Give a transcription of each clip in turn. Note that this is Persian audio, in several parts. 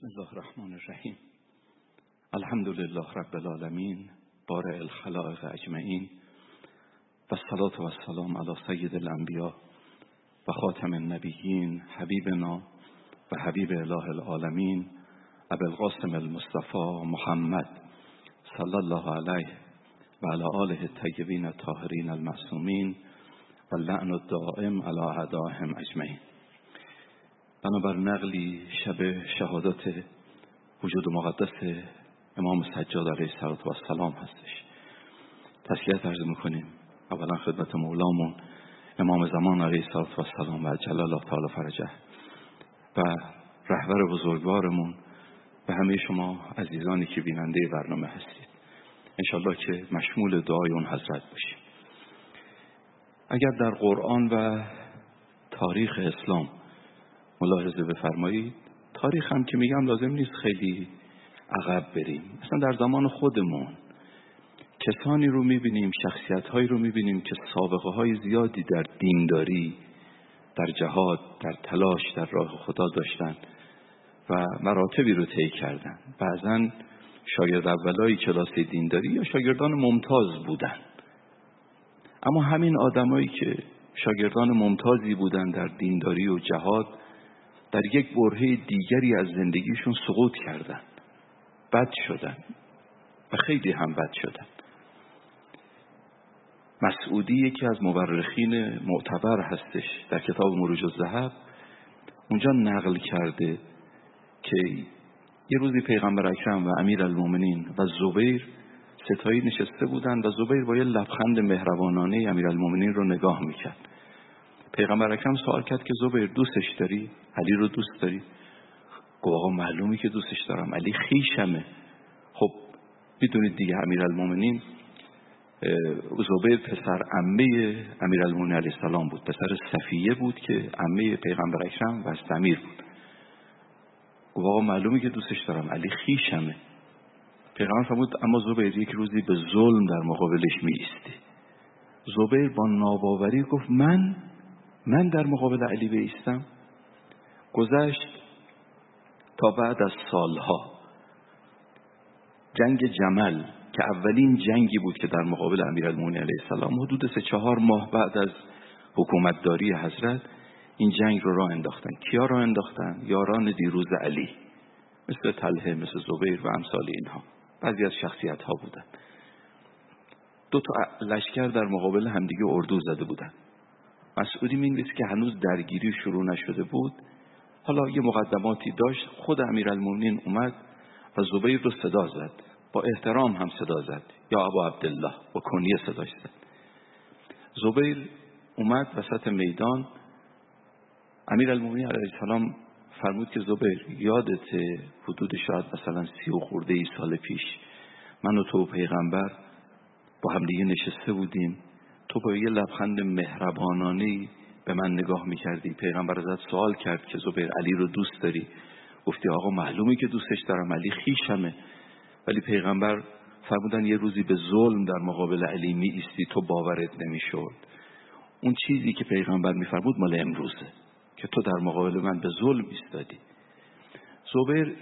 بسم الله الرحمن الرحیم. الحمد لله رب العالمین بارع الخلائق اجمعین و الصلاة و السلام علی سید الانبیاء و خاتم النبیین حبیبنا و حبیب اله العالمین ابو القاسم المصطفى محمد صلی الله علیه و علی آله الطیبین الطاهرین المعصومین و لعن الدائم علی اعدائهم اجمعین. بنابر نقلی شب شهادت وجود مقدس امام سجاد علیه السلام هستش. تسلیت عرض می‌کنیم. اولا خدمت مولامون امام زمان علیه السلام و جلال الله تعالی فرجه. و رهبر بزرگوارمون و همه شما عزیزانی که بیننده برنامه هستید. انشالله که مشمول دعای اون حضرت باشیم. اگر در قرآن و تاریخ اسلام ملاحظه بفرمایید. تاریخ هم که میگم لازم نیست خیلی عقب بریم. مثلا در زمان خودمون کسانی رو می‌بینیم شخصیت هایی رو می‌بینیم که سابقه های زیادی در دینداری در جهاد در تلاش در راه خدا داشتن و مراتبی رو طی کردن. بعضا شاگرد اولای کلاس دینداری یا شاگردان ممتاز بودن. اما همین آدمایی که شاگردان ممتازی بودن در دینداری و جهاد در یک برهه دیگری از زندگیشون سقوط کردن. بد شدن. و خیلی هم بد شدن. مسعودی یکی از مورخین معتبر هستش در کتاب مروج الذهب. اونجا نقل کرده که یه روزی پیغمبر اکرم و امیر المومنین و زبیر ستایی نشسته بودن و زبیر با یه لبخند مهربانانه امیر المومنین رو نگاه می‌کرد. پیغمبر اکرم سوال کرد که زبیر دوستش داری؟ علی رو دوست داری؟ گفت آقا معلومی که دوستش دارم. علی خیشمه. خب می‌دونید دیگه امیر المومنین زبیر پسر عمه امیر المومنین علیه السلام بود. پسر صفیه بود که عمه پیغمبر اکرم و سمیر بود. گفت آقا معلومی که دوستش دارم. علی خیشمه. پیغمبر فرمود اما زبیر یک روزی به ظلم در مقابلش می زبیر با ناباوری گفت من من در مقابل علی بیستم گذشت تا بعد از سالها. جنگ جمل که اولین جنگی بود که در مقابل امیرالمومنین علیه السلام حدود سه چهار ماه بعد از حکومتداری حضرت این جنگ رو راه انداختن. کیا راه انداختن؟ یاران دیروز علی مثل طلحه مثل زبیر و امثال اینها. بعضی از شخصیت ها بودن. دو تا لشکر در مقابل همدیگه اردو زده بودن. مسعودی می‌نویسه که هنوز درگیری شروع نشده بود. حالا یه مقدماتی داشت. خود امیرالمومنین اومد و زبیر رو صدا زد. با احترام هم صدا زد. یا ابا عبدالله با کنیه صداش زد. زبیر اومد وسط میدان. امیرالمومنین علیه السلام فرمود که زبیر یادت حدود شاید مثلا سی و خورده ای سال پیش من و تو پیغمبر با همدیگه نشسته بودیم. تو با یه لبخند مهربانانه به من نگاه می‌کردی. پیغمبر ازت سوال کرد که زبیر علی رو دوست داری؟ گفتی آقا معلومه که دوستش دارم علی خیشمه. ولی پیغمبر فرمودن یه روزی به ظلم در مقابل علی می ایستی تو باورت نمی‌شد. اون چیزی که پیغمبر میفرمود مال امروزه که تو در مقابل من به ظلم ایستادی. زبیر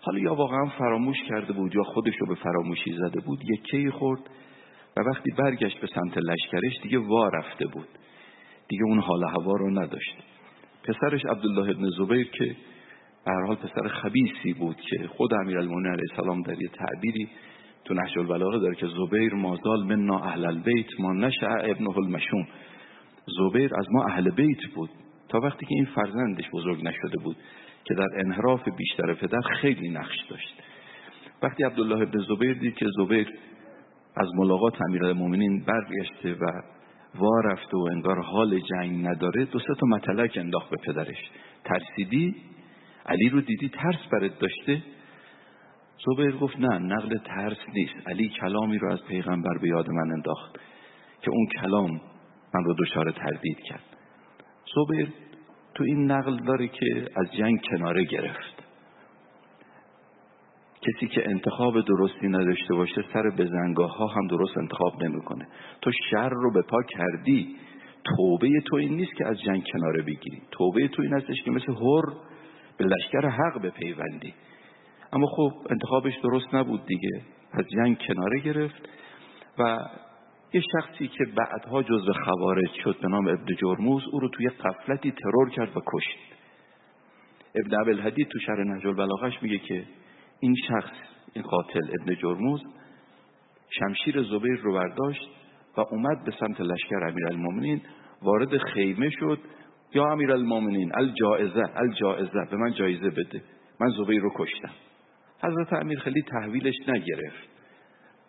حالا یا واقعا فراموش کرده بود یا خودش رو به فراموشی زده بود یکی خورد. وقتی برگشت به سمت لشکرش دیگه وا رفته بود. دیگه اون حال هوا رو نداشت. پسرش عبدالله ابن زبیر که به حال پسر خبیسی بود که خود امیرالمومنین علیه السلام در یه تعبیری تو نهج البلاغه داره که زبیر مازال منا اهل البیت ما نشع ابنه المشوم. زبیر از ما اهل بیت بود. تا وقتی که این فرزندش بزرگ نشده بود که در انحراف بیشتر پدر خیلی نقش داشت. وقتی عبدالله ابن زبیر دید که زبیر از ملاقات امیرالمومنین برگشته و وا رفته و انگار حال جنگ نداره دو سه تا مطلق انداخت به پدرش. ترسیدی؟ علی رو دیدی ترس برات داشته؟ زبیر گفت نه نقل ترس نیست. علی کلامی رو از پیغمبر به یاد من انداخت که اون کلام من رو دچار تردید کرد. زبیر تو این نقل داره که از جنگ کناره گرفت. کسی که انتخاب درستی نداشته باشه سر بزنگاه ها هم درست انتخاب نمی‌کنه. تو شر رو به پا کردی توبه تو این نیست که از جنگ کناره بگیری. توبه تو این هستش که مثل هر به لشکر حق به پیوندی اما خب انتخابش درست نبود دیگه. از جنگ کناره گرفت و یه شخصی که بعدها جزو خوارج شد به نام ابن جرموز او رو توی قفلتی ترور کرد و کشت. ابن عبل تو شهر نهج البلاغش میگه که این شخص این قاتل ابن جرموز شمشیر زبیر رو برداشت و اومد به سمت لشکر امیرالمومنین وارد خیمه شد. یا امیرالمومنین الجائزه الجائزه به من جایزه بده. من زبیر رو کشتم. حضرت امیر خیلی تحویلش نگرفت.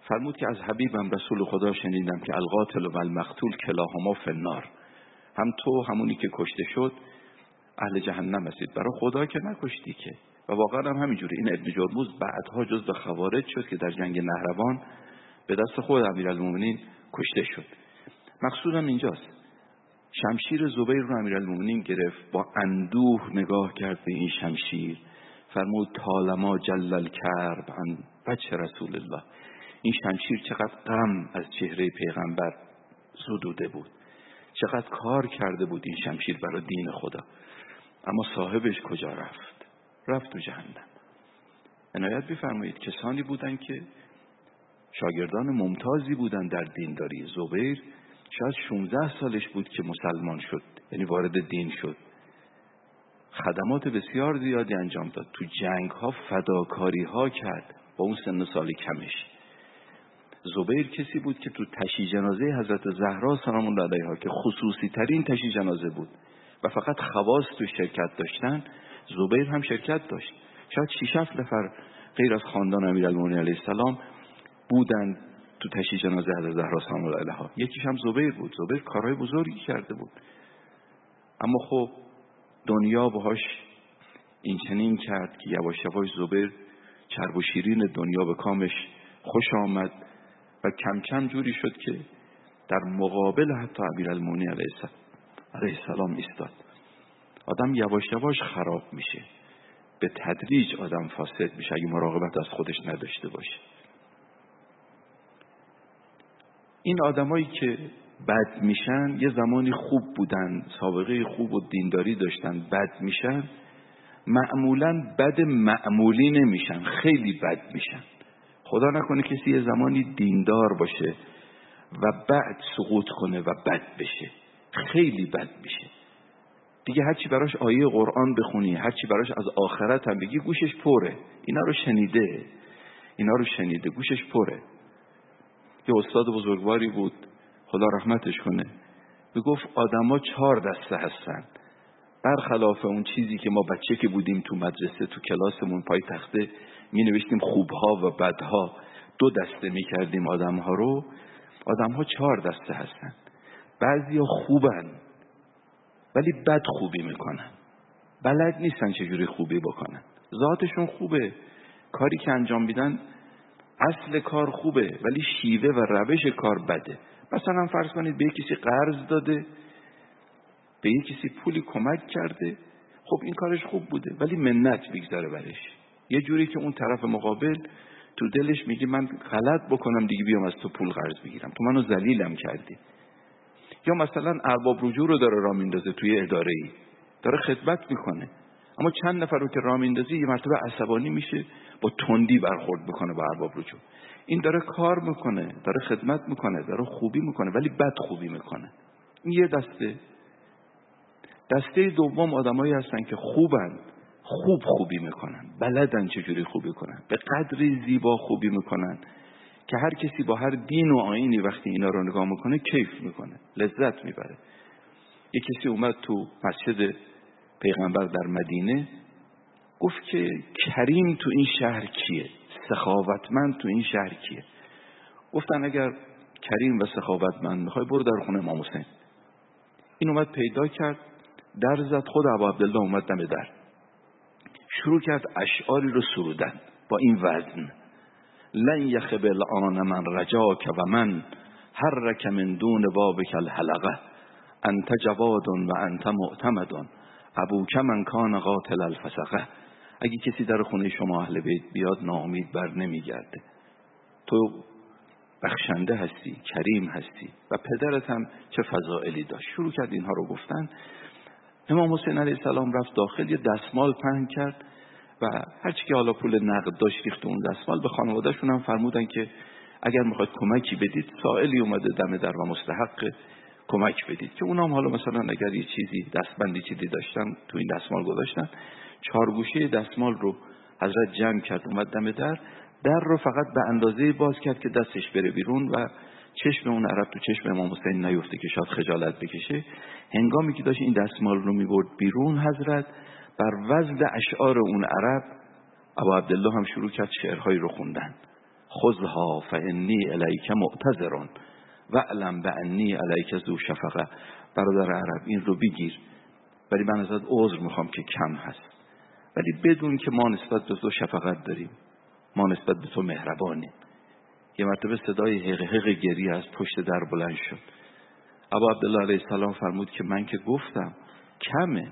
فرمود که از حبیبم رسول خدا شنیدم که القاتل و المقتول کلاهما فنار هم تو همونی که کشته شد اهل جهنم هستید. برای خدا که نکشتی که. و واقعا هم همینجوری. این ابن جرموز بعدها جز به خوارج شد که در جنگ نهروان به دست خود امیرالمومنین کشته شد. مقصودم اینجاست. شمشیر زبیر رو امیرالمومنین گرفت با اندوه نگاه کرد به این شمشیر. فرمود تالما جلل کرب عن بچه رسول الله. این شمشیر چقدر غم از چهره پیغمبر زدوده بود. چقدر کار کرده بود این شمشیر برای دین خدا. اما صاحبش کجا رفت؟ رفت تو جهنم. عنایت بفرمایید. کسانی بودند که شاگردان ممتازی بودند در دینداری زبیر. شاید 16 سالش بود که مسلمان شد یعنی وارد دین شد. خدمات بسیار زیادی انجام داد. تو جنگ ها فداکاری ها کرد. با اون سن سال کمش. زبیر کسی بود که تو تشی جنازه حضرت زهرا سلام الله علیها که خصوصی ترین تشی جنازه بود و فقط خواص تو شرکت داشتن زبیر هم شرکت داشت. شاید 6 نفر غیر از خاندان امیرالمومنین علیه السلام بودند تو تشی جنازه حضرت زهرا سلام الله علیها. یکیش هم زبیر بود. زبیر کارهای بزرگی کرده بود. اما خب دنیا باهاش این چنین کرد که یواش یواش زبیر چرب و شیرین دنیا به کامش خوش آمد و کم کم جوری شد که در مقابل حتی امیرالمومنین علیه السلام ایستاد. آدم یواش یواش خراب میشه. به تدریج آدم فاسد میشه. اگه مراقبت از خودش نداشته باشه. این آدمایی که بد میشن یه زمانی خوب بودن سابقه خوب و دینداری داشتن بد میشن معمولا بد معمولی نمیشن خیلی بد میشن. خدا نکنه کسی یه زمانی دیندار باشه و بعد سقوط کنه و بد بشه. خیلی بد میشه. دیگه هرچی براش آیه قرآن بخونی هرچی براش از آخرت هم بگی گوشش پره. اینا رو شنیده. اینا رو شنیده. گوشش پره. یه استاد بزرگواری بود. خدا رحمتش کنه. گفت آدما چهار دسته هستن. برخلاف اون چیزی که ما بچه که بودیم تو مدرسه تو کلاسمون پای تخته می نوشتیم خوبها و بدها دو دسته می کردیم آدم ها رو. آدم ها چهار دسته هستن. بعضی خوبن. ولی بد خوبی می‌کنن. بلد نیستن چجوری خوبی بکنن. ذاتشون خوبه. کاری که انجام میدن اصل کار خوبه ولی شیوه و روش کار بده. مثلا فرض کنید به کسی قرض داده به کسی پولی کمک کرده خب این کارش خوب بوده ولی منت بگذاره برش. یه جوری که اون طرف مقابل تو دلش میگه من غلط بکنم دیگه بیام از تو پول قرض بگیرم. تو منو ذلیلم کردی. یا مثلا ارباب رجوع رو داره را میندازه توی اداره ای داره خدمت می‌کنه. اما چند نفر رو که را میندازه یه مرتبه عصبانی میشه با تندی برخورد می‌کنه با ارباب رجوع. این داره کار می‌کنه داره خدمت می‌کنه داره خوبی می‌کنه ولی بد خوبی می‌کنه. این یه دسته. دسته دوم آدمایی هستن که خوبن خوب خوبی می‌کنن بلدن چجوری خوبی کنن به قدری زیبا خوبی می‌کنن. که هر کسی با هر دین و آینی وقتی اینا رو نگاه می‌کنه کیف می‌کنه لذت می‌بره. یه کسی اومد تو مسجد پیغمبر در مدینه گفت که کریم تو این شهر کیه؟ سخاوتمند تو این شهر کیه؟ گفتن اگر کریم و سخاوتمند می‌خوای برو در خونه امام حسین. این اومد پیدا کرد در زد خود ابو عبدالله اومد دم در. شروع کرد اشعاری رو سرودن با این وزن. لن یخبل آن من رجاک و من حرک من دون بابک الحلقه. انت جواد و انت معتمد. ابوک من کان قاتل الفسقه. اگه کسی در خونه شما اهل بیت بیاد ناامید بر نمیگرده. تو بخشنده هستی کریم هستی و پدرت هم چه فضائلی داشت. شروع کرد اینها رو گفتن. امام حسین علیه السلام رفت داخل یه دستمال پهن کرد. و هرچی که حالا پول نقد داشت ریخت اون دستمال. به خانوادهشون هم فرمودن که اگر می‌خواید کمکی بدید سائلی اومده دم در و مستحق کمک بدید. که اونام حالا مثلا اگر یه چیزی دستبندی چیزی داشتن تو این دستمال گذاشتن چارگوشه دستمال رو حضرت جمع کرد اومد دم در. در رو فقط به اندازه باز کرد که دستش بره بیرون و چشم اون عرب تو چشم امام حسین نیفته که شاید خجالت بکشه. هنگامی که داشت این دستمال رو می‌برد بیرون حضرت بر وزن اشعار اون عرب ابا عبدالله هم شروع کرد شعرهایی رو خوندن. خذها فانی الیک معتذرون و علم بعنی علیک زو شفقه. برادر عرب این رو بگیر. ولی من ازت عذر می‌خوام که کم هست. ولی بدون که ما نسبت به تو شفقت داریم. ما نسبت به تو مهربانیم. یه مرتبه صدای حق حق گری از پشت در بلند شد. ابا عبدالله علیه السلام فرمود که من که گفتم کمه.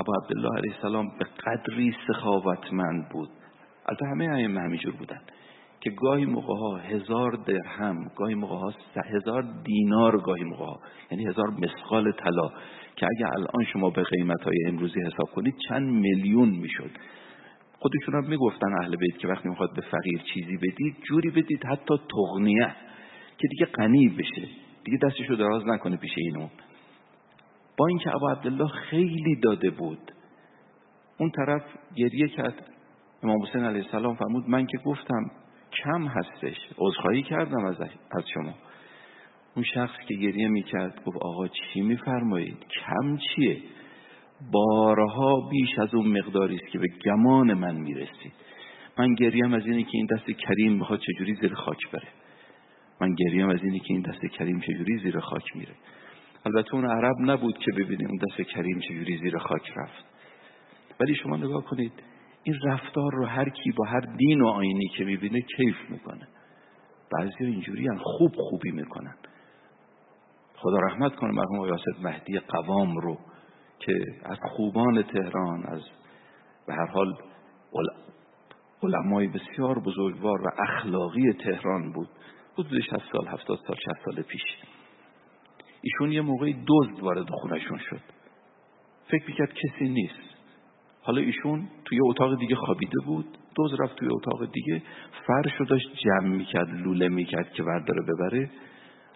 ابا عبدالله علیه السلام به قدری سخاوتمند بود. البته همه ائمه همینجور بودن که گاهی موقع ها هزار درهم گاهی موقع ها هزار دینار گاهی موقع ها یعنی هزار مسقال طلا که اگه الان شما به قیمت های امروزی حساب کنید چند میلیون می‌شد. خودشون هم می‌گفتن اهل بیت که وقتی می‌خواد به فقیر چیزی بدید جوری بدید حتی تغنیه که دیگه غنی بشه. دیگه دستشو دراز نکنه پیش اینو با اینکه ابا عبدالله خیلی داده بود. اون طرف گریه کرد. امام حسین علیه السلام فرمود من که گفتم کم هستش. عذرخواهی کردم از از شما. اون شخص که گریه می‌کرد گفت آقا چی میفرمایید؟ کم چیه؟ بارها بیش از اون مقداری است که به گمان من می‌رسید. من گریم از اینه که این دست کریم می‌خواد چجوری زیر خاک بره. من گریم از اینه که این دست کریم چجوری زیر خاک میره. البته اون عرب نبود که ببینه اون دست کریم چجوری زیر خاک رفت. ولی شما نگاه کنید این رفتار رو هر کی با هر دین و آینی که می‌بینه کیف می‌کنه. بعضی اینجوری هم خوب خوبی می‌کنن. خدا رحمت کنه مرحوم یاسد مهدی قوام رو که از خوبان تهران از به هر حال علمای بسیار بزرگوار و اخلاقی تهران بود. حدود 60 سال 70 سال 60 سال پیش. ایشون یه موقعی دزد وارد خونشون شد. فکر می‌کرد کسی نیست. حالا ایشون توی اتاق دیگه خوابیده بود دوز رفت توی اتاق دیگه. فرش رو داشت جمع می‌کرد لوله می‌کرد که ورداره ببره.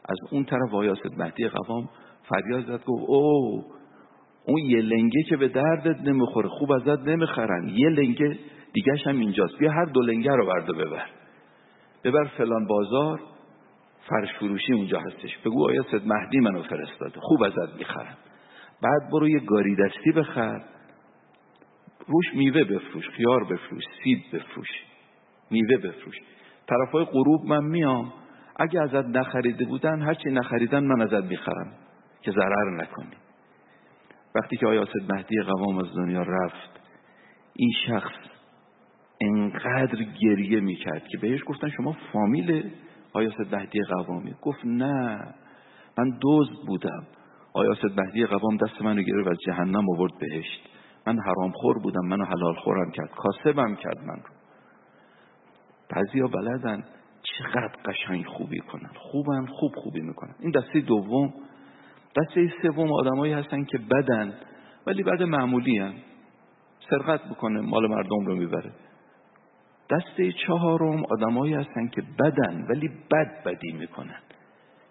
از اون طرف وایاست مهدی قوام فریاد زد گفت او اون یه لنگه که به دردت نمی‌خوره خوب ازت نمی‌خرن. یه لنگه دیگهش هم اینجاست. بیا هر دو لنگه رو برده ببر. ببر فلان بازار. فرش فروشی اونجا هستش. بگو آیا سید مهدی منو فرستاده؟ خوب ازت می‌خرن بعد برو یه گاری دستی بخر. روش میوه بفروش خیار بفروش سیب بفروش. میوه بفروش. طرفای غروب من میام. اگه ازت نخریده بودن هرچی نخریدن من ازت می‌خرم. که ضرر نکنی. وقتی که آیات مهدی قوام از دنیا رفت این شخص انقدر گریه می‌کرد که بهش گفتن شما فامیل آیات مهدی قوامی؟ گفت نه. من دوز بودم. آیات مهدی قوام دست منو گرفت از جهنم آورد بهشت؟ من حرام خور بودم. منو حلال خورم کرد. کاسبم کرد من رو. بعضیا بلدن چقدر قشنگ خوبی کنن. خوبن خوب خوبی می‌کنن. این دسته دوم دسته سوم آدمایی هستن که بدن ولی بد معمولی هن. سرقت بکنه مال مردم رو می‌بره. دسته چهارم آدمایی هستن که بدن ولی بد بدی می‌کنن.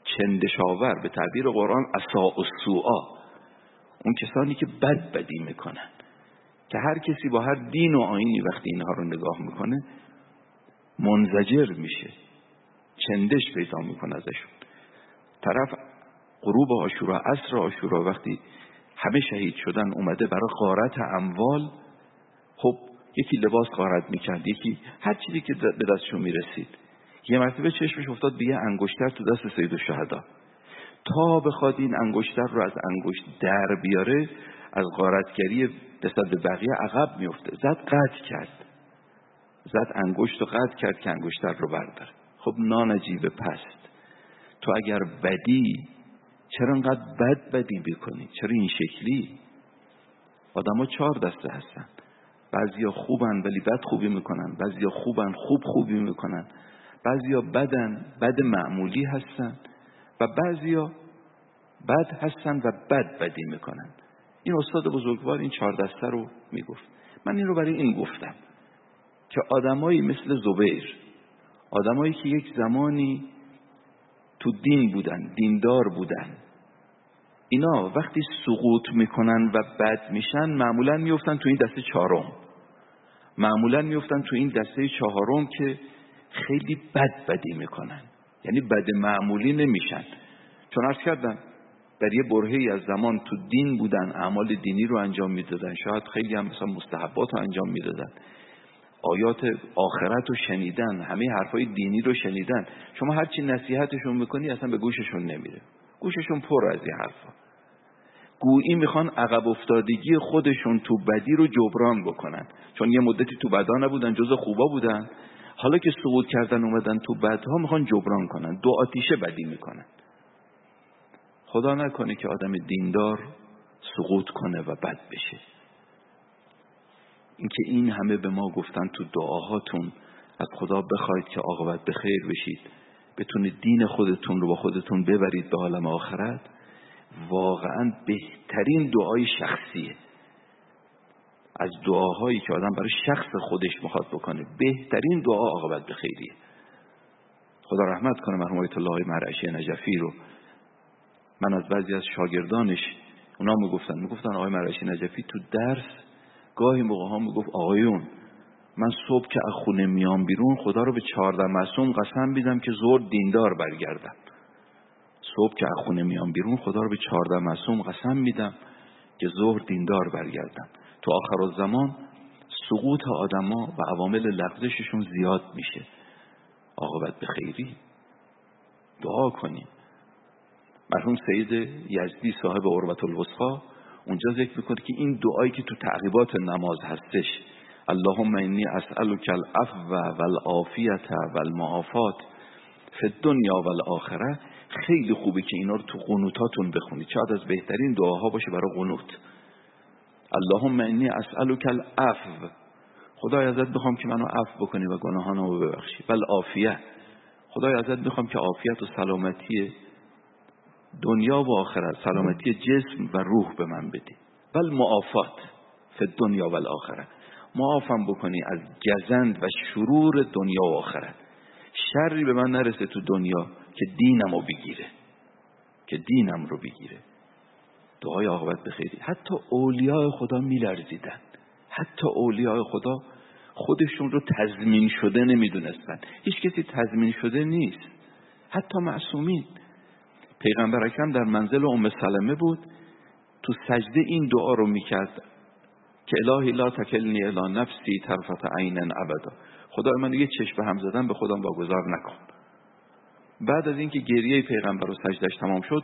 چندشاور به تعبیر قرآن اسا و اون کسانی که بد بدی می‌کنن. که هر کسی با هر دین و آینی وقتی اینها رو نگاه می‌کنه منزجر میشه. چندش پیدا می‌کنه ازشون. طرف غروب آشورا عصر آشورا وقتی همه شهید شدن اومده برای غارت اموال خب یکی لباس غارت می‌کرد یکی هر چیزی که به دستشون می‌رسید. یه مرتبه چشمش افتاد به یه انگشتر تو دست سید الشهدا. تا بخواد این انگشتر رو از انگشت در بیاره از غارتگری نسبت به بقیه عقب میفته زد قطع کرد. زد انگشت رو قطع کرد که انگشتر رو برداره. خب نانجیب پست. تو اگر بدی چرا انقدر بد بدی بکنی چرا این شکلی؟ آدما چهار دسته هستن. بعضیا خوبن ولی بد خوبی می‌کنن. بعضیا خوبن خوب خوبی می‌کنن. بعضیا بدن بد معمولی هستن و بعضیا بد هستن و بد بدی می‌کنن. این استاد بزرگوار این چهار دسته رو می‌گفت. من این رو برای این گفتم که آدمایی مثل زبیر آدمایی که یک زمانی تو دین بودن دیندار بودن اینا وقتی سقوط می‌کنن و بد میشن معمولا میفتن تو این دسته چهارم. معمولا میفتن تو این دسته چهارم که خیلی بد بدی می‌کنن. یعنی بد معمولی نمیشن. چون عرض کردم در یه برهی از زمان تو دین بودن اعمال دینی رو انجام می‌دادن. شاید خیلی هم مثلا مستحبات رو انجام می‌دادن. آیات آخرت رو شنیدن همه حرفای دینی رو شنیدن. شما هرچی نصیحتشون می‌کنی اصلا به گوششون نمیره. گوششون پر از این حرفا. گویی می‌خوان عقب افتادگی خودشون تو بدی رو جبران بکنن. چون یه مدتی تو بدا نبودن جز خوبا بودن. حالا که سقوط کردن اومدن تو بدها می‌خوان جبران کنن. دو آتیشه بدی می‌کنن. خدا نکنه که آدم دیندار سقوط کنه و بد بشه. اینکه این همه به ما گفتن تو دعاهاتون از خدا بخواید که عاقبت به خیر بشید. بتونید دین خودتون رو با خودتون ببرید به عالم آخرت. واقعا بهترین دعای شخصیه. از دعاهایی که آدم برای شخص خودش می‌خواد بکنه بهترین دعا عاقبت به خیریه. خدا رحمت کنه مرحوم آیت الله مرعشی نجفی رو. من از بعضی از شاگردانش اونا می‌گفتن می‌گفتن آقای مرعشی نجفی تو درس گاهی موقع ها می‌گفت آقایون من صبح که از خونه میام بیرون خدا رو به چهارده معصوم قسم میدم که زور دیندار برگردم. صبح که از خونه میام بیرون خدا رو به چهارده معصوم قسم میدم که ظهر دیندار برگردم. تو آخر زمان سقوط آدما و عوامل لغزششون زیاد میشه. عاقبت به خیری دعا کنیم. مرحوم سید یزدی صاحب عروت الوسخا اونجا ذکر می‌کنه که این دعایی که تو تعقیبات نماز هستش اللهم انی اسألک العفو والعافیت والمعافات فی الدنیا والآخره خیلی خوبه که اینا رو تو قنوتاتون بخونید. شاید از بهترین دعاها باشه برای قنوت. اللهم انی اسألک العفو. خدای ازت می‌خوام که منو عفو بکنی و گناهانمو ببخشی. بل عافیه. خدای ازت می‌خوام که عافیت و سلامتی دنیا و آخرت سلامتی جسم و روح به من بدی. بل معافات فی دنیا و الاخره معافم بکنی از گزند و شرور دنیا و آخرت. شری به من نرسه تو دنیا. که دینم رو بگیره. که دینم رو بگیره. دعای عاقبت بخیری. حتی اولیاء خدا میلرزیدن. حتی اولیاء خدا خودشون رو تضمین شده نمی‌دونستن. هیچ کسی تضمین شده نیست. حتی معصومین. پیغمبر اکرم در منزل ام سلمه بود. تو سجده این دعا رو می‌کرد. که الهی لا تکلنی الا نفسی طرفت عین ابدا. خدا من یه چشم هم زدن به خودم واگذار نکن. بعد از اینکه گریه پیغمبر و سجدش تمام شد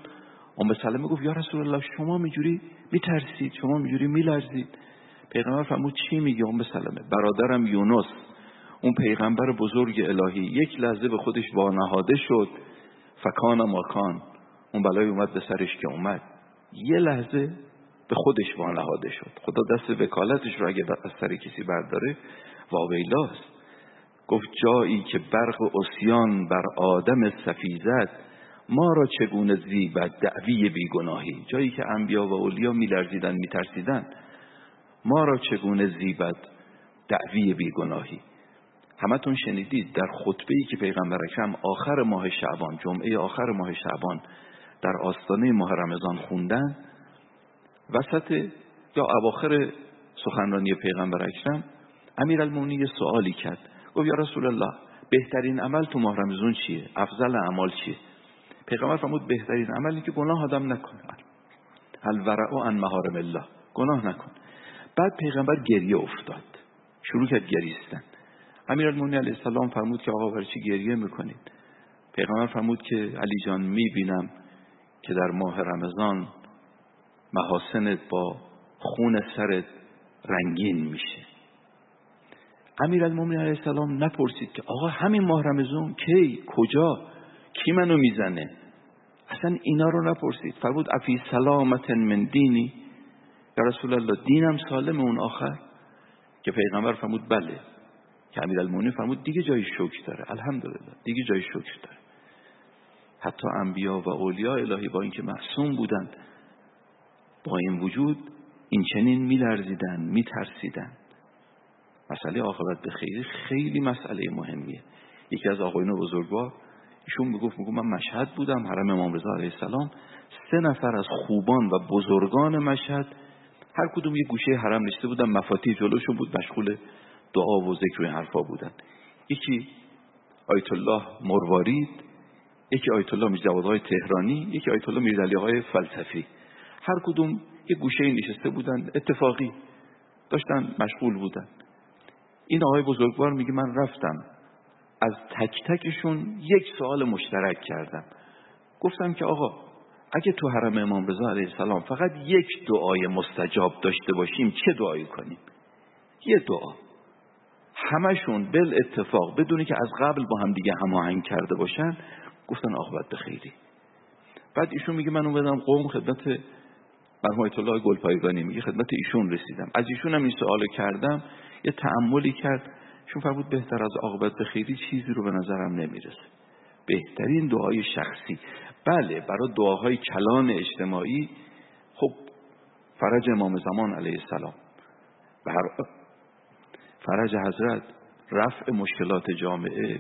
ام سلمه گفت یا رسول الله شما میجوری میترسید شما میجوری میلرزید. پیغمبر فرمود چی میگه ام سلمه؟ برادرم یونس اون پیغمبر بزرگ الهی یک لحظه به خودش وانهاده شد. فکان ماکان اون بلای اومد به سرش که اومد. یه لحظه به خودش وانهاده شد. خدا دست وکالتش رو اگه از سر کسی برداره واویلاست. گفت جایی که برق اسیان بر آدم سفیزت ما را چگونه زیبد دعوی بیگناهی؟ جایی که انبیا و اولیا میلرزیدن میترسیدن. ما را چگونه زیبد دعوی بیگناهی؟ همتون شنیدید در خطبه ای که پیغمبر اکرم آخر ماه شعبان جمعه آخر ماه شعبان در آستانه ماه رمضان خوندن وسط یا اواخر سخنرانی پیغمبر اکرم امیر المونی سوالی کرد. گفت یا رسول الله بهترین عمل تو ماه رمضان چیه؟ افضل اعمال چیه؟ پیغمبر فرمود بهترین عملی که گناه آدم نکنه. الورع عن محارم الله. گناه نکن. بعد پیغمبر گریه افتاد. شروع کرد گریستن. امیر المونی علیه السلام فرمود که آقا برای چی گریه می‌کنید؟ پیغمبر فرمود که علی جان می‌بینم که در ماه رمضان محاسنت با خون سرت رنگین میشه. امیر المومنین علیه السلام نپرسید که آقا همین ماه کی؟ کجا؟ کی منو می‌زنه؟ اصلا اینا رو نپرسید. فرمود افی سلامت من دینی؟ یا رسول الله دینم سالم اون آخر؟ که پیغمبر فرمود بله. که امیر المومنین فرمود دیگه جای شکر داره. الحمدلله دیگه جای شکر داره. حتی انبیا و اولیاء الهی با اینکه محسوم بودند با این وجود این چنین میلرزیدن میترسیدن. مسئله عاقبت به خیلی خیلی مسئله مهمیه. یکی از آقایون بزرگوار ایشون می‌گفت می‌گفت من مشهد بودم حرم امام رضا علیه السلام. سه نفر از خوبان و بزرگان مشهد هر کدوم یه گوشه حرم نشسته بودن مفاتیح جلوشون بود مشغول دعا و ذکر و حرفا بودن. یکی آیت الله مروارید یکی آیت الله میرزا تهرانی یکی آیت الله میرزا های فلسفی. هر کدوم یه گوشه نشسته بودن اتفاقی داشتن مشغول بودن. این آقای بزرگوار میگه من رفتم از تک تکشون یک سوال مشترک کردم. گفتم که آقا اگه تو حرم امام رضا علیه السلام فقط یک دعای مستجاب داشته باشیم چه دعایی کنیم؟ یه دعا. همشون بل اتفاق بدونی که از قبل با هم دیگه هماهنگ کرده باشن. گفتن آقابت به خیری بعد ایشون میگه من اومدم قوم خدمت مرحوم الله گلپایگانی میگه خدمت ایشون رسیدم. از ایشون هم این سوالو کردم. یه تعملی کرد. چون فرمود بهتر از عاقبت به خیری چیزی رو به نظرم نمی‌رسه. بهترین دعای شخصی. بله برای دعاهای کلان اجتماعی خب فرج امام زمان علیه السلام. بر فرج حضرت رفع مشکلات جامعه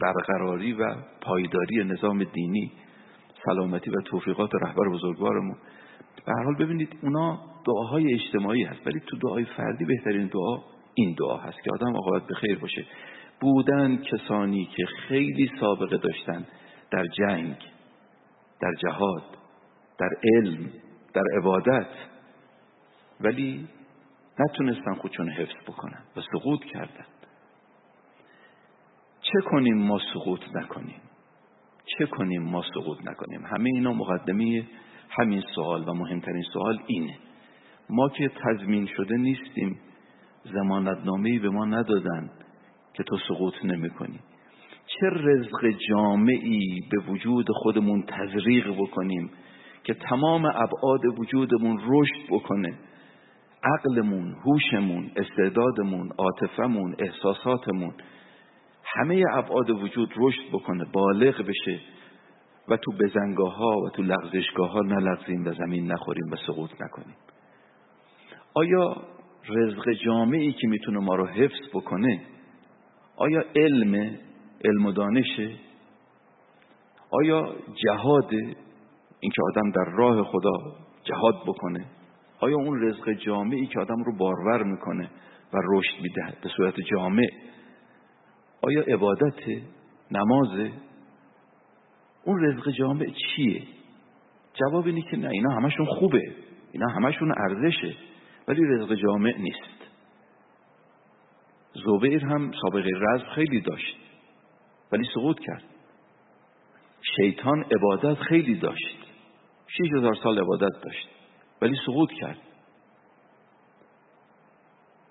برقراری و پایداری نظام دینی سلامتی و توفیقات رهبر بزرگوارمون. به حال ببینید اونا دعاهای اجتماعی هست ولی تو دعای فردی بهترین دعا این دعا هست که آدم آقابت به خیر باشه. بودن کسانی که خیلی سابقه داشتن در جنگ در جهاد در علم در عبادت ولی نتونستن خودشون حفظ بکنن و سقوط کردن. چه کنیم ما سقوط نکنیم؟ چه کنیم ما سقوط نکنیم؟ همه اینا مقدمه همین سوال و مهمترین سوال اینه. ما که تضمین شده نیستیم زمانتنامه به ما ندادن که تو سقوط نمی کنی چه رزق جامعی به وجود خودمون تزریق بکنیم که تمام ابعاد وجودمون رشد بکنه؟ عقلمون، هوشمون، استعدادمون، عاطفمون، احساساتمون همه ابعاد وجود رشد بکنه بالغ بشه. و تو بزنگاه ها و تو لغزشگاه ها نلغزیم و زمین نخوریم و سقوط نکنیم. آیا رزق جامعی که می‌تونه ما رو حفظ بکنه آیا علم علم و دانشه؟ آیا جهاد اینکه آدم در راه خدا جهاد بکنه آیا اون رزق جامعی که آدم رو بارور می‌کنه و رشد میده به صورت جامع؟ آیا عبادت نمازه اون رزق جامع چیه؟ جواب اینه که نه اینا همشون خوبه. اینا همشون ارزشه ولی رزق جامع نیست. زبیر هم سابقه رزق خیلی داشت ولی سقوط کرد. شیطان عبادت خیلی داشت. شیش هزار سال عبادت داشت ولی سقوط کرد.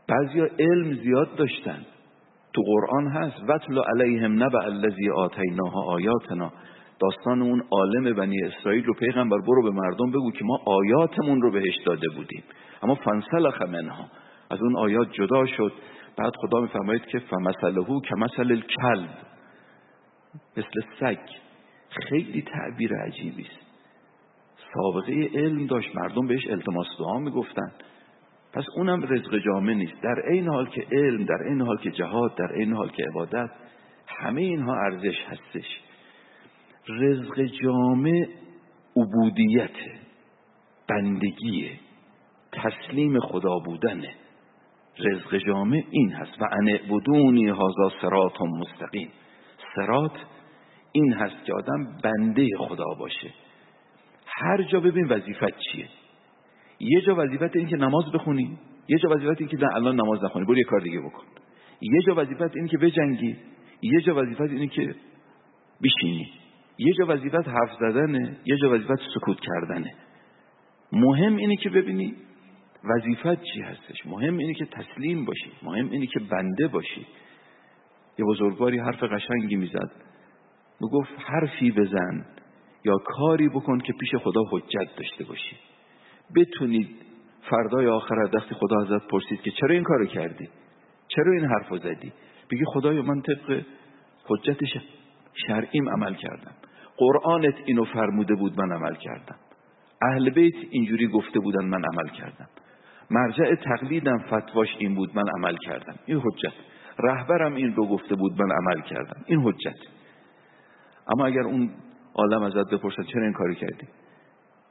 بعضیا علم زیاد داشتن. تو قرآن هست وطل علیهم نبع الذی آتیناها آیاتنا داستان اون عالم بنی اسرائیل رو پیغمبر برو به مردم بگو که ما آیاتمون رو بهش داده بودیم. اما فنسلخ منها. از اون آیات جدا شد. بعد خدا میفرماید که فمثله کمثل الکلب. مثل سگ. خیلی تعبیر عجیبی است. سابقه علم داشت. مردم بهش التماس دعا می‌گفتن. پس اونم رزق جامع نیست. در این حال که علم در این حال که جهاد در این حال که عبادت همه اینها ارزش هستش. رزق جامع عبودیت بندگیه تسلیم خدا بودنه رزق جامع این هست. و ان بدونی هازا سرات مستقیم. سرات این هست که آدم بنده خدا باشه. هر جا ببین وظیفت چیه. یه جا وظیفت این که نماز بخونی یه جا وظیفت این که الان نماز نخونی برو یه کار دیگه بکن. یه جا وظیفت این که بجنگی یه جا وظیفت اینه که بشینی. یه جا وظیفت حرف زدنه یه جا وظیفت سکوت کردنه. مهم اینه که ببینی وظیفت چی هستش. مهم اینه که تسلیم باشی. مهم اینه که بنده باشی. یه بزرگواری حرف قشنگی می‌زد. می‌گفت حرفی بزن یا کاری بکن که پیش خدا حجت داشته باشی. بتونید فردای آخرت وقتی خدا ازت پرسید که چرا این کارو کردی؟ چرا این حرفو زدی؟ بگی خدایا من طبق حجت شرعیم عمل کردم. قرآنت اینو فرموده بود من عمل کردم. اهل بیت اینجوری گفته بودن من عمل کردم. مرجع تقلیدم فتواش این بود من عمل کردم. این حجت. رهبرم این رو گفته بود من عمل کردم. این حجت. اما اگر اون عالم ازت بپرسن چرا این کاری کردی؟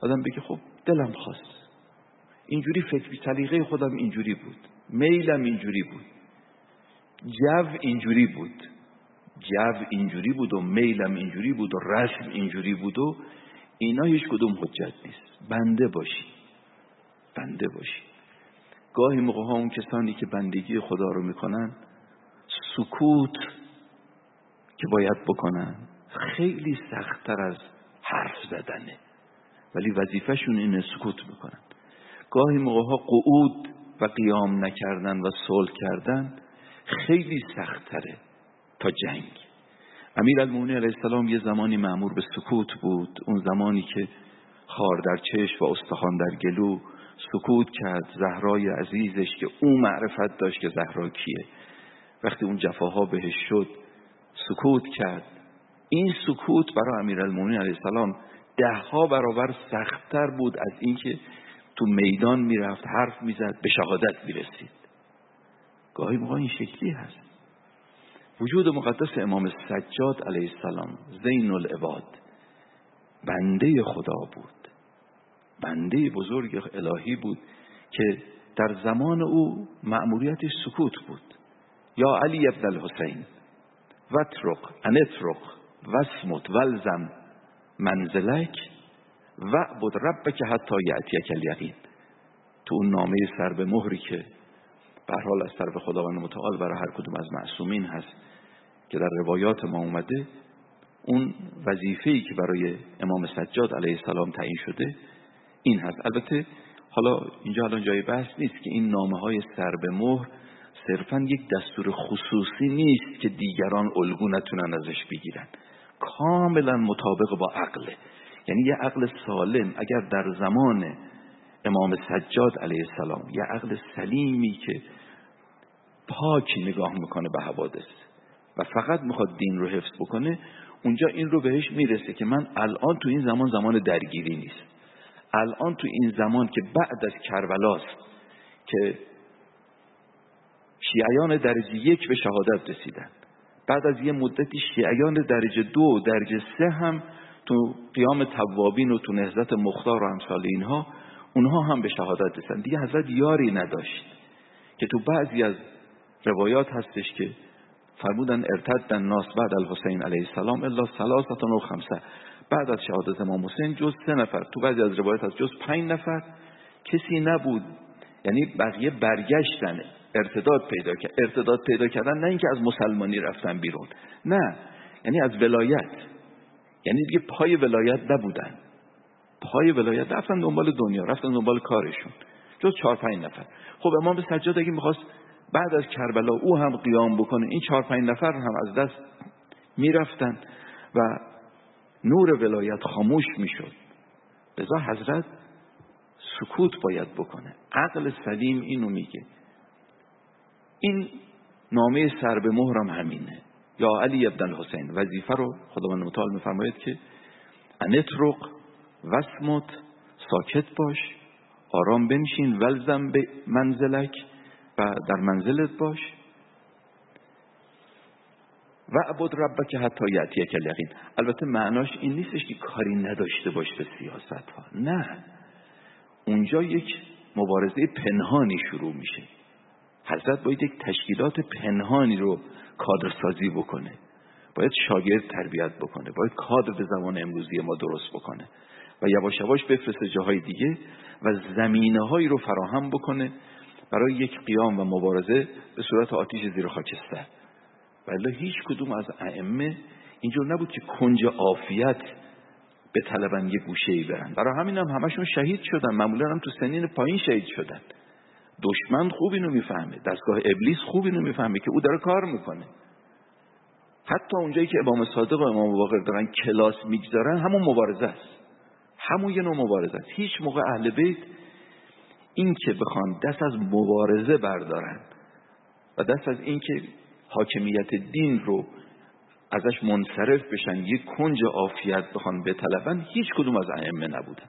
آدم بگه خب دلم خواست. اینجوری فکر سلیقه خودم اینجوری بود. میلم اینجوری بود. جو اینجوری بود. جو اینجوری بود و میلم اینجوری بود و رسم اینجوری بود و اینا هیچ کدوم حجت نیست. بنده باشی. بنده باشی. گاهی موقع ها اون کسانی که بندگی خدا رو می‌کنن سکوت که باید بکنن خیلی سختتر از حرف زدنه. ولی وظیفهشون اینه سکوت می‌کنن. گاهی موقع ها قعود و قیام نکردن و صلح کردن خیلی سختتره. جنگ. امیر علیه السلام یه زمانی معمور به سکوت بود. اون زمانی که خار در چشم و استخوان در گلو سکوت کرد. زهرای عزیزش که اون معرفت داشت که زهرا کیه. وقتی اون جفاها بهش شد سکوت کرد. این سکوت برای امیرالمومنین علیه السلام دهها برابر سختتر بود از اینکه تو میدان می‌رفت حرف می‌زد به شهادت می‌رسید. گاهی موقع این شکلی هست. وجود مقدس امام سجاد علیه السلام زین العباد بنده خدا بود. بنده بزرگ الهی بود که در زمان او مأموریتش سکوت بود. یا علی ابن الحسین وترق انترق وسمت ولزم منزلک و رب ربک حتی یعتیک الیقین. تو اون نامه سر به مهری که به حال از طرف خداوند متعال برای هر کدوم از معصومین هست که در روایات ما اومده اون وظیفه‌ای که برای امام سجاد علیه السلام تعیین شده این هست. البته حالا اینجا الان جای بحث نیست که این نامه های سر به مهر صرفا یک دستور خصوصی نیست که دیگران الگو نتونن ازش بگیرن. کاملا مطابق با عقله یعنی یه عقل سالم اگر در زمان امام سجاد علیه السلام یه عقل سلیمی که پاک نگاه می‌کنه به حوادث و فقط می‌خواد دین رو حفظ بکنه اونجا این رو بهش می‌رسه که من الان تو این زمان زمان درگیری نیست. الان تو این زمان که بعد از کربلاست که شیعیان درجه یک به شهادت رسیدن بعد از یه مدتی شیعیان درجه دو درجه سه هم تو قیام توابین و تو نهزت مختار و امثال اینها اونها هم به شهادت رسیدن. دیگه حضرت یاری نداشت که تو بعضی از روایات هستش که فرمودن ارتد ناس بعد الحسین علیه السلام الا ثلاثه و خمسه بعد از شهادت امام حسین جز سه نفر. تو بعضی از روایات هست جز پنج نفر. کسی نبود. یعنی بقیه برگشتن. ارتداد پیدا کرد ارتداد پیدا کردن نه اینکه از مسلمانی رفتن بیرون. نه. یعنی از ولایت. یعنی دیگه پای ولایت نبودن. پای ولایت رفتن دنبال دنیا رفتن دنبال کارشون. جز چهار پنج نفر. خب امام سجاد اگه می‌خواست بعد از کربلا او هم قیام بکنه این چهار پنج نفر هم از دست می‌رفتن و نور ولایت خاموش می‌شد. لذا حضرت سکوت باید بکنه. عقل سلیم اینو میگه. این نامه سر به مهرم همینه. یا علی ابن الحسین. وظیفه رو خداوند متعال میفرماید که انترق وسمت ساکت باش آرام بنشین ولزم به منزلک و در منزلت باش. و عبد ربک حتی یعطیه البته معناش این نیستش که کاری نداشته باش به سیاست ها نه. اونجا یک مبارزه پنهانی شروع میشه. حضرت باید یک تشکیلات پنهانی رو کادرسازی بکنه. باید شاگرد تربیت بکنه. باید کادر به زمان امروزی ما درست بکنه. و یواش یواش بفرسته جاهای دیگه و زمینه هایی رو فراهم بکنه برای یک قیام و مبارزه به صورت آتیش زیر خاکستر. ولی هیچ کدوم از ائمه اینجور نبود که کنج عافیت به طلبن یه گوشه برن. برای همین هم همشون شهید شدن. معمولا هم تو سنین پایین شهید شدن. دشمن خوب اینو می‌فهمه. دستگاه ابلیس خوب اینو می‌فهمه که او داره کار می‌کنه. حتی اونجایی که امام صادق و امام باقر دارن کلاس می‌گذارن همون مبارزه است. همون یه نوع مبارزه است. هیچ موقع اهل بیت این که بخوان دست از مبارزه بردارن و دست از این که حاکمیت دین رو ازش منصرف بشن یک کنج عافیت بخوان بطلبن هیچ کدوم از ائمه نبودن.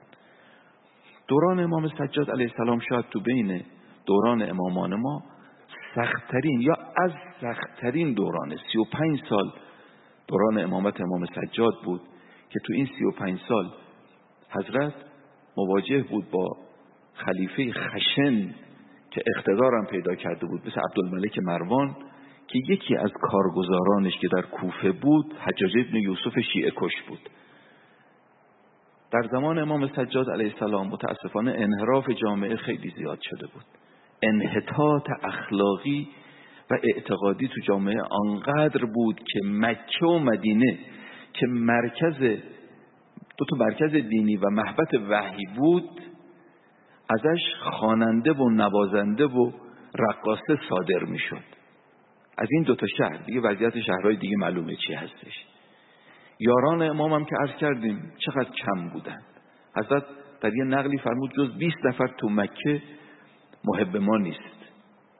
دوران امام سجاد علیه السلام شاید تو بین دوران امامان ما سختترین یا از سختترین دوران سی و پنج سال دوران امامت امام سجاد بود که تو این سی و پنج سال حضرت مواجه بود با خلیفه خشن که اقتدارم پیدا کرده بود مثل عبدالملک مروان که یکی از کارگزارانش که در کوفه بود حجاج ابن یوسف شیعه کش بود. در زمان امام سجاد علیه السلام متاسفانه انحراف جامعه خیلی زیاد شده بود. انحطاط اخلاقی و اعتقادی تو جامعه آنقدر بود که مکه و مدینه که مرکز دو تا مرکز دینی و محبت وحی بود ازش خواننده و نوازنده و رقاصه صادر می‌شد. از این دوتا شهر دیگه وضعیت شهرهای دیگه معلومه چی هستش. یاران امام هم که عرض کردیم چقدر کم بودن. حضرت در یه نقلی فرمود جز 20 نفر تو مکه محب ما نیست.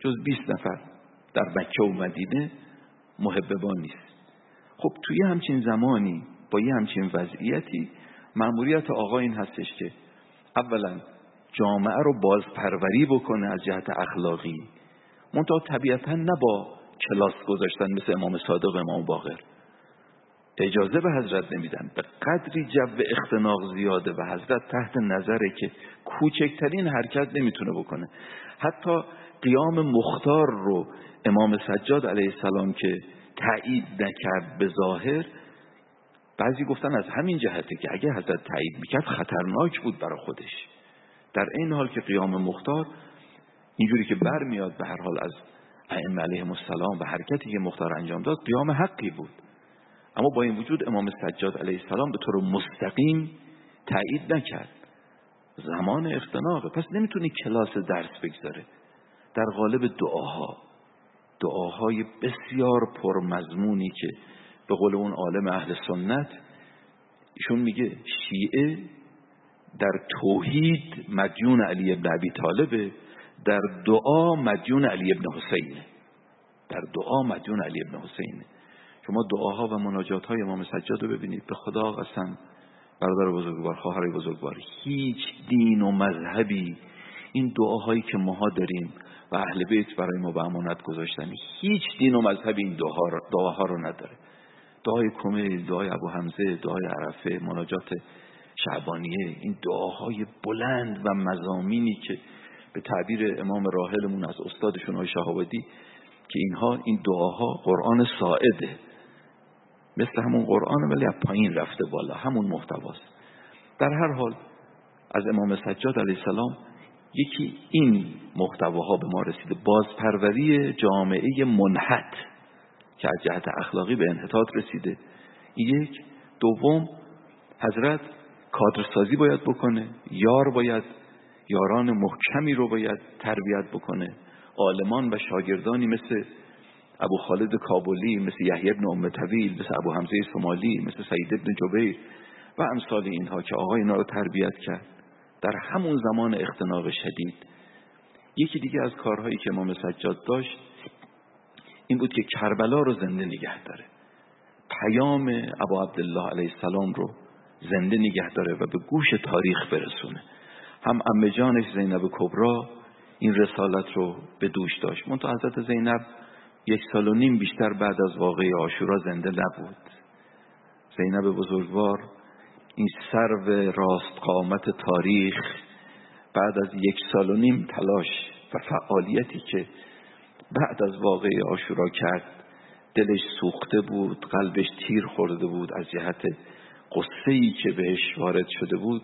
جز 20 نفر در مکه و مدینه محب ما نیست. خب توی همچین زمانی با یه همچین وضعیتی مأموریت آقا این هستش که اولا جامعه رو بازپروری بکنه از جهت اخلاقی. منتها طبیعتا نه با کلاس گذاشتن مثل امام صادق و امام باقر. اجازه به حضرت نمیدن. به قدری جو اختناق زیاده و حضرت تحت نظره که کوچکترین حرکت نمی‌تونه بکنه. حتی قیام مختار رو امام سجاد علیه السلام که تایید نکرد به ظاهر بعضی گفتن از همین جهته که اگه حضرت تایید می‌کرد خطرناک بود برای خودش. در این حال که قیام مختار اینجوری که برمیاد به هر حال از ائمه علیهم السلام و حرکتی که مختار انجام داد قیام حقی بود. اما با این وجود امام سجاد علیه السلام به طور مستقیم تایید نکرد. زمان اختناقه. پس نمی‌تونی کلاس درس بگذاره. در قالب دعاها. دعاهای بسیار پرمضمونی که به قول اون عالم اهل سنت ایشون میگه شیعه در توحید مدیون علی ابن عبی طالبه در دعا مدیون علی ابن حسینه در دعا مدیون علی ابن حسینه شما دعاها و مناجات های امام سجاد رو ببینید. به خدا قسم برادر بزرگوار خواهر بزرگوار هیچ دین و مذهبی این دعاهایی که ماها داریم و اهل بیت برای ما به امانت گذاشتن هیچ دین و مذهبی این دعاها رو نداره. دعای کمیل دعای ابو حمزه دعای عرفه مناجات شعبانیه این دعاهای بلند و مزامینی که به تعبیر امام راحلمون از استادشون های شهابدی که اینها این دعاها قرآن ساعده. مثل همون قرآن ولی از پایین رفته بالا همون محتواست. در هر حال از امام سجاد علیه السلام یکی این محتواها به ما رسیده. بازپروری جامعه منحت. که از جهت اخلاقی به انحطاط رسیده. یک. دوم حضرت کادرسازی باید بکنه یار باید یاران محکمی رو باید تربیت بکنه. عالمان و شاگردانی مثل ابو خالد کابلی مثل یحیی ابن ام طویل مثل ابو حمزه سومالی مثل سعید ابن جبیر و امثال اینها که آقا اینا رو تربیت کرد. در همون زمان اختناق شدید. یکی دیگه از کارهایی که امام سجاد داشت این بود که کربلا رو زنده نگه داره. پیام ابو عبدالله علیه السلام رو زنده نگه داره و به گوش تاریخ برسونه. هم امه جانش زینب کبرا این رسالت رو به دوش داشت. منتها حضرت زینب یک سال و نیم بیشتر بعد از واقعی آشورا زنده نبود. زینب بزرگوار این سرو راست قامت تاریخ بعد از یک سال و نیم تلاش و فعالیتی که بعد از واقعی آشورا کرد دلش سوخته بود قلبش تیر خورده بود از جهت قصه ای که بهش وارد شده بود.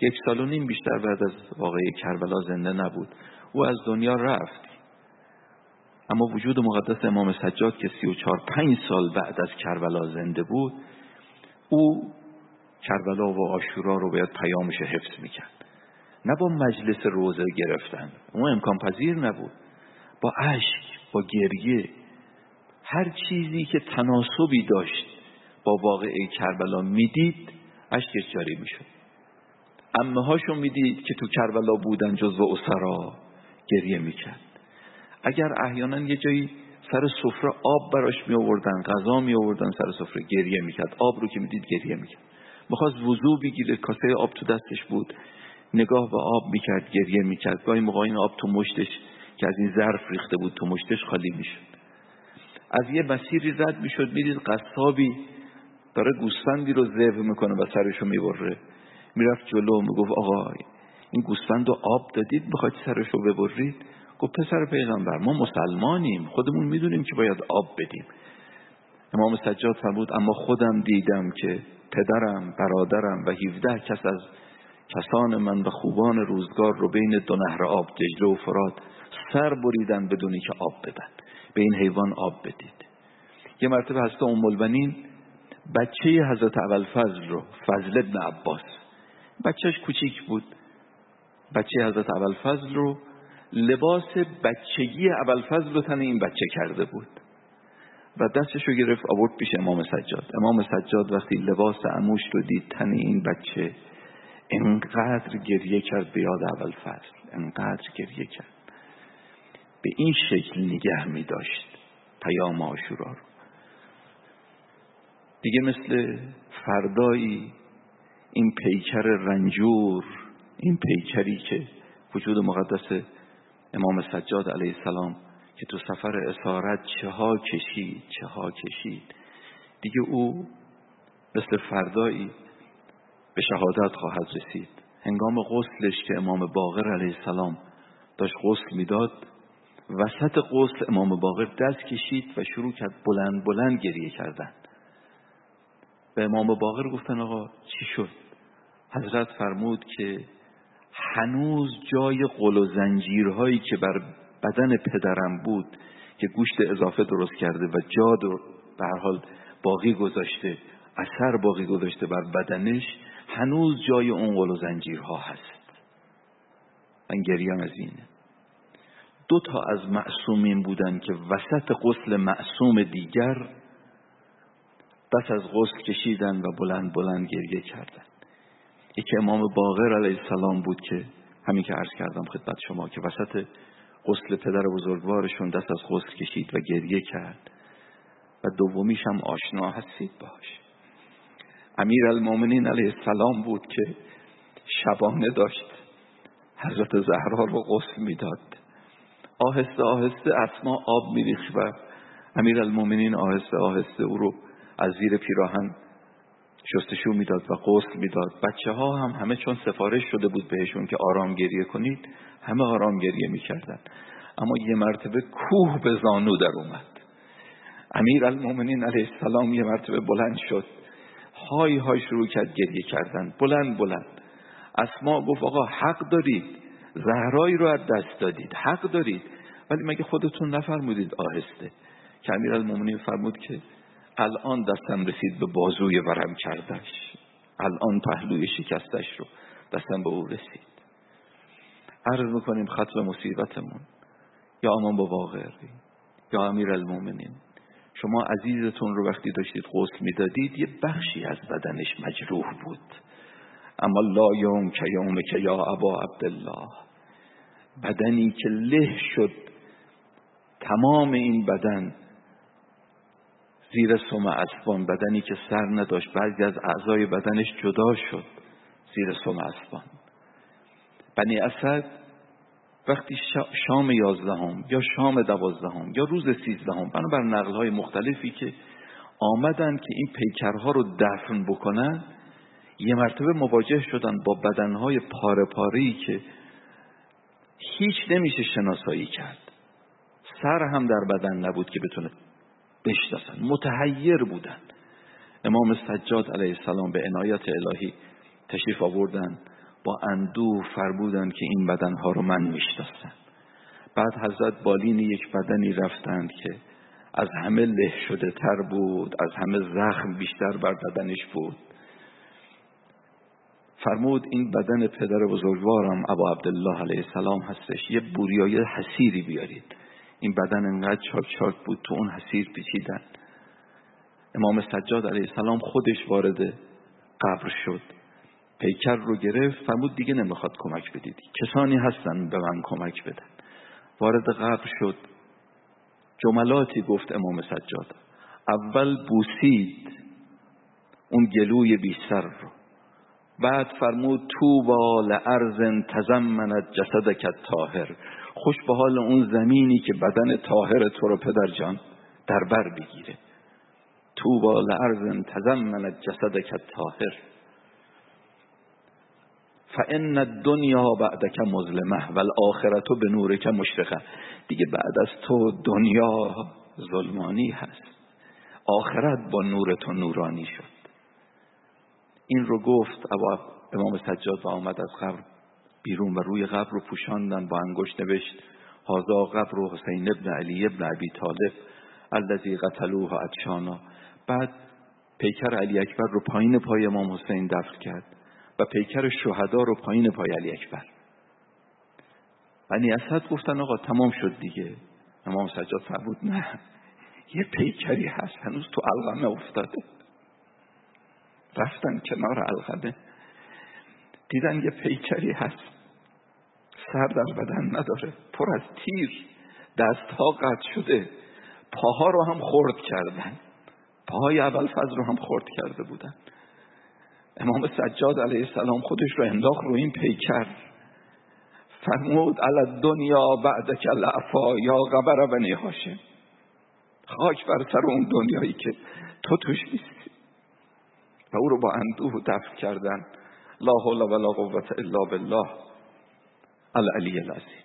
یک سال و نیم بیشتر بعد از واقعی کربلا زنده نبود. او از دنیا رفت. اما وجود مقدس امام سجاد که سی و چار پنج سال بعد از کربلا زنده بود او کربلا و آشورا رو باید پیامش حفظ می‌کرد. نه با مجلس روزه گرفتن. اون امکان پذیر نبود. با عشق با گریه. هر چیزی که تناسبی داشت با واقعه کربلا می‌دید اشکش جاری می‌شد. امه هاشون می‌دید که تو کربلا بودن جز و اسرا گریه می‌کرد. اگر احیانا یه جایی سر سفره آب براش می آوردن غذا می آوردن سر سفره گریه می‌کرد. آب رو که می‌دید گریه می‌کرد. می‌خواست وضو بگیره کاسه آب تو دستش بود. نگاه به آب می‌کرد گریه می‌کرد. گاهی موقع این آب تو مشتش که از این ظرف ریخته بود تو مشتش خالی می‌شد. از یه مسیری رد می‌شد می‌دید قصابی داره گوسفندی رو ذبح می‌کنه و سرشو می‌بره. می‌رفت جلو می‌گفت آقا این گوسفند رو آب دادید بخواید سرشو ببرید؟ گفت پسر پیغمبر ما مسلمانیم خودمون می‌دونیم که باید آب بدیم. امام سجاد فرمود اما خودم دیدم که پدرم برادرم و 17 کس از کسان من و خوبان روزگار رو بین دو نهر آب دجله و فرات سر بریدن بدونی که آب بدن. به این حیوان آب بدید. یه مرتبه هست ام البنین بچه حضرت فضل رو فضل ابن عباس بچهش کوچیک بود. بچه حضرت فضل رو لباس بچگی فضل رو تن این بچه کرده بود. و دستش رو گرفت آورد پیش امام سجاد. امام سجاد وقتی لباس اموش رو دید تن این بچه انقدر گریه کرد به یاد اول فصل انقدر گریه کرد. به این شکل نگه می داشت. پیام آشورا رو. دیگه مثل فردایی این پیکر رنجور این پیکری که وجود مقدس امام سجاد علیه السلام که تو سفر اسارت چه ها کشید چه ها کشید. دیگه او مثل فردایی به شهادت خواهد رسید. هنگام غسلش که امام باقر علیه السلام داشت غسل می‌داد وسط غسل امام باقر دست کشید و شروع کرد بلند بلند گریه کردن. به امام باقر گفتن آقا چی شد؟ حضرت فرمود که هنوز جای قل و زنجیرهایی که بر بدن پدرم بود که گوشت اضافه درست کرده و جاد به حال باقی گذاشته اثر باقی گذاشته بر بدنش هنوز جای اون قل و زنجیرها هست. من گریم از اینه. دو تا از معصومین بودن که وسط غسل معصوم دیگر دست از غسل کشیدن و بلند بلند گریه کردن. یکی امام باقر علیه السلام بود که همین که عرض کردم خدمت شما که وسط غسل پدر بزرگوارشون دست از غسل کشید و گریه کرد و دومیش هم آشنا هستید باش. امیر المومنین علیه السلام بود که شبانه داشت حضرت زهرا رو غسل می‌داد. آهسته آهسته اسما آب میریخت و امیر المومنین آهسته آهسته او رو از زیر پیراهن شستشو می‌داد و غسل می‌داد. بچه ها هم همه چون سفارش شده بود بهشون که آرام گریه کنید همه آرام گریه می‌کردن. اما یه مرتبه کوه به زانو در اومد. امیر المومنین علیه السلام یه مرتبه بلند شد. های های شروع کرد گریه کردن. بلند بلند. اسما گفت آقا حق دارید. زهرایی رو از دست دادید. حق دارید. ولی مگه خودتون نفرمودید آهسته؟ که امیر المومنین فرمود که الان دستم رسید به بازوی ورم کردش. الان پهلوی شکستش رو دستم به او رسید. عرض می‌کنیم ختم مصیبتمون. یا امان با واقعی یا امیر المومنین شما عزیزتون رو وقتی داشتید غسل می‌دادید یه بخشی از بدنش مجروح بود. اما لا یوم که یوم که یا ابا عبدالله. بدنی که له شد تمام این بدن زیر سم اسبان. بدنی که سر نداشت بعضی از اعضای بدنش جدا شد زیر سم اسبان. بنی اسد وقتی شام یازدهم یا شام دوازدهم یا روز سیزدهم بنابر نقل های مختلفی که آمدن که این پیکرها رو دفن بکنن یه مرتبه مواجه شدن با بدنهای پاره پاره که هیچ نمیشه شناسایی کرد. سر هم در بدن نبود که بتونه بشناسن. متحیر بودن. امام سجاد علیه السلام به عنایت الهی تشریف آوردن با اندوه فرمودند که این بدنها رو من می‌شناسم. بعد حضرت بالین یک بدنی رفتند که از همه له شده تر بود از همه زخم بیشتر بر بدنش بود. فرمود این بدن پدر بزرگوارم ابا عبدالله علیه السلام هستش. یه بوریای حسیری بیارید. این بدن انقدر چاک چاک بود تو اون حسیر پیچیدن. امام سجاد علیه السلام خودش وارد قبر شد. پیکر رو گرفت فرمود دیگه نمی‌خواد کمک بدید. کسانی هستن به من کمک بدن. وارد قبر شد. جملاتی گفت امام سجاد. اول بوسید اون گلوی بی سر رو. بعد فرمود تو با لعرز تزمنت جسدک تاهر خوش به حال اون زمینی که بدن طاهر تو رو پدر جان در بر بگیره. تو با لعرض تزمن جسدک طاهر فان الدنیا بعدک مظلمه و الاخرت به نورک مشرقه دیگه بعد از تو دنیا ظلمانی هست. آخرت با نور تو نورانی شد. این رو گفت ابا امام سجاد و آمد از قبر بیرون و روی قبر رو پوشاندن با انگشت نوشت هازا قبر حسین ابن علی ابن عبی طالب الذی قتلوه ادشانا. بعد پیکر علی اکبر رو پایین پای امام حسین دفن کرد و پیکر شهدا رو پایین پای علی اکبر. بنی اسد گفتن آقا تمام شد دیگه. امام سجاد فرمود نه یه پیکری هست هنوز تو علقمه افتاده. رفتن کنار علقمه دیدن یه پیکری هست. سر در بدن نداره. پر از تیر. دستها قطع شده. پاها رو هم خورد کردن. پاهای اول فضل رو هم خورد کرده بودن. امام سجاد علیه السلام خودش رو انداخت رو این پیکر. فرمود علی دنیا بعد که لعفا یا غبر بنی هاشم. خاک بر سر اون دنیایی که تو توش نیستی. و او رو با اندوه دفع کردن. لا حول ولا قوت الا بالله. العلی العظیم.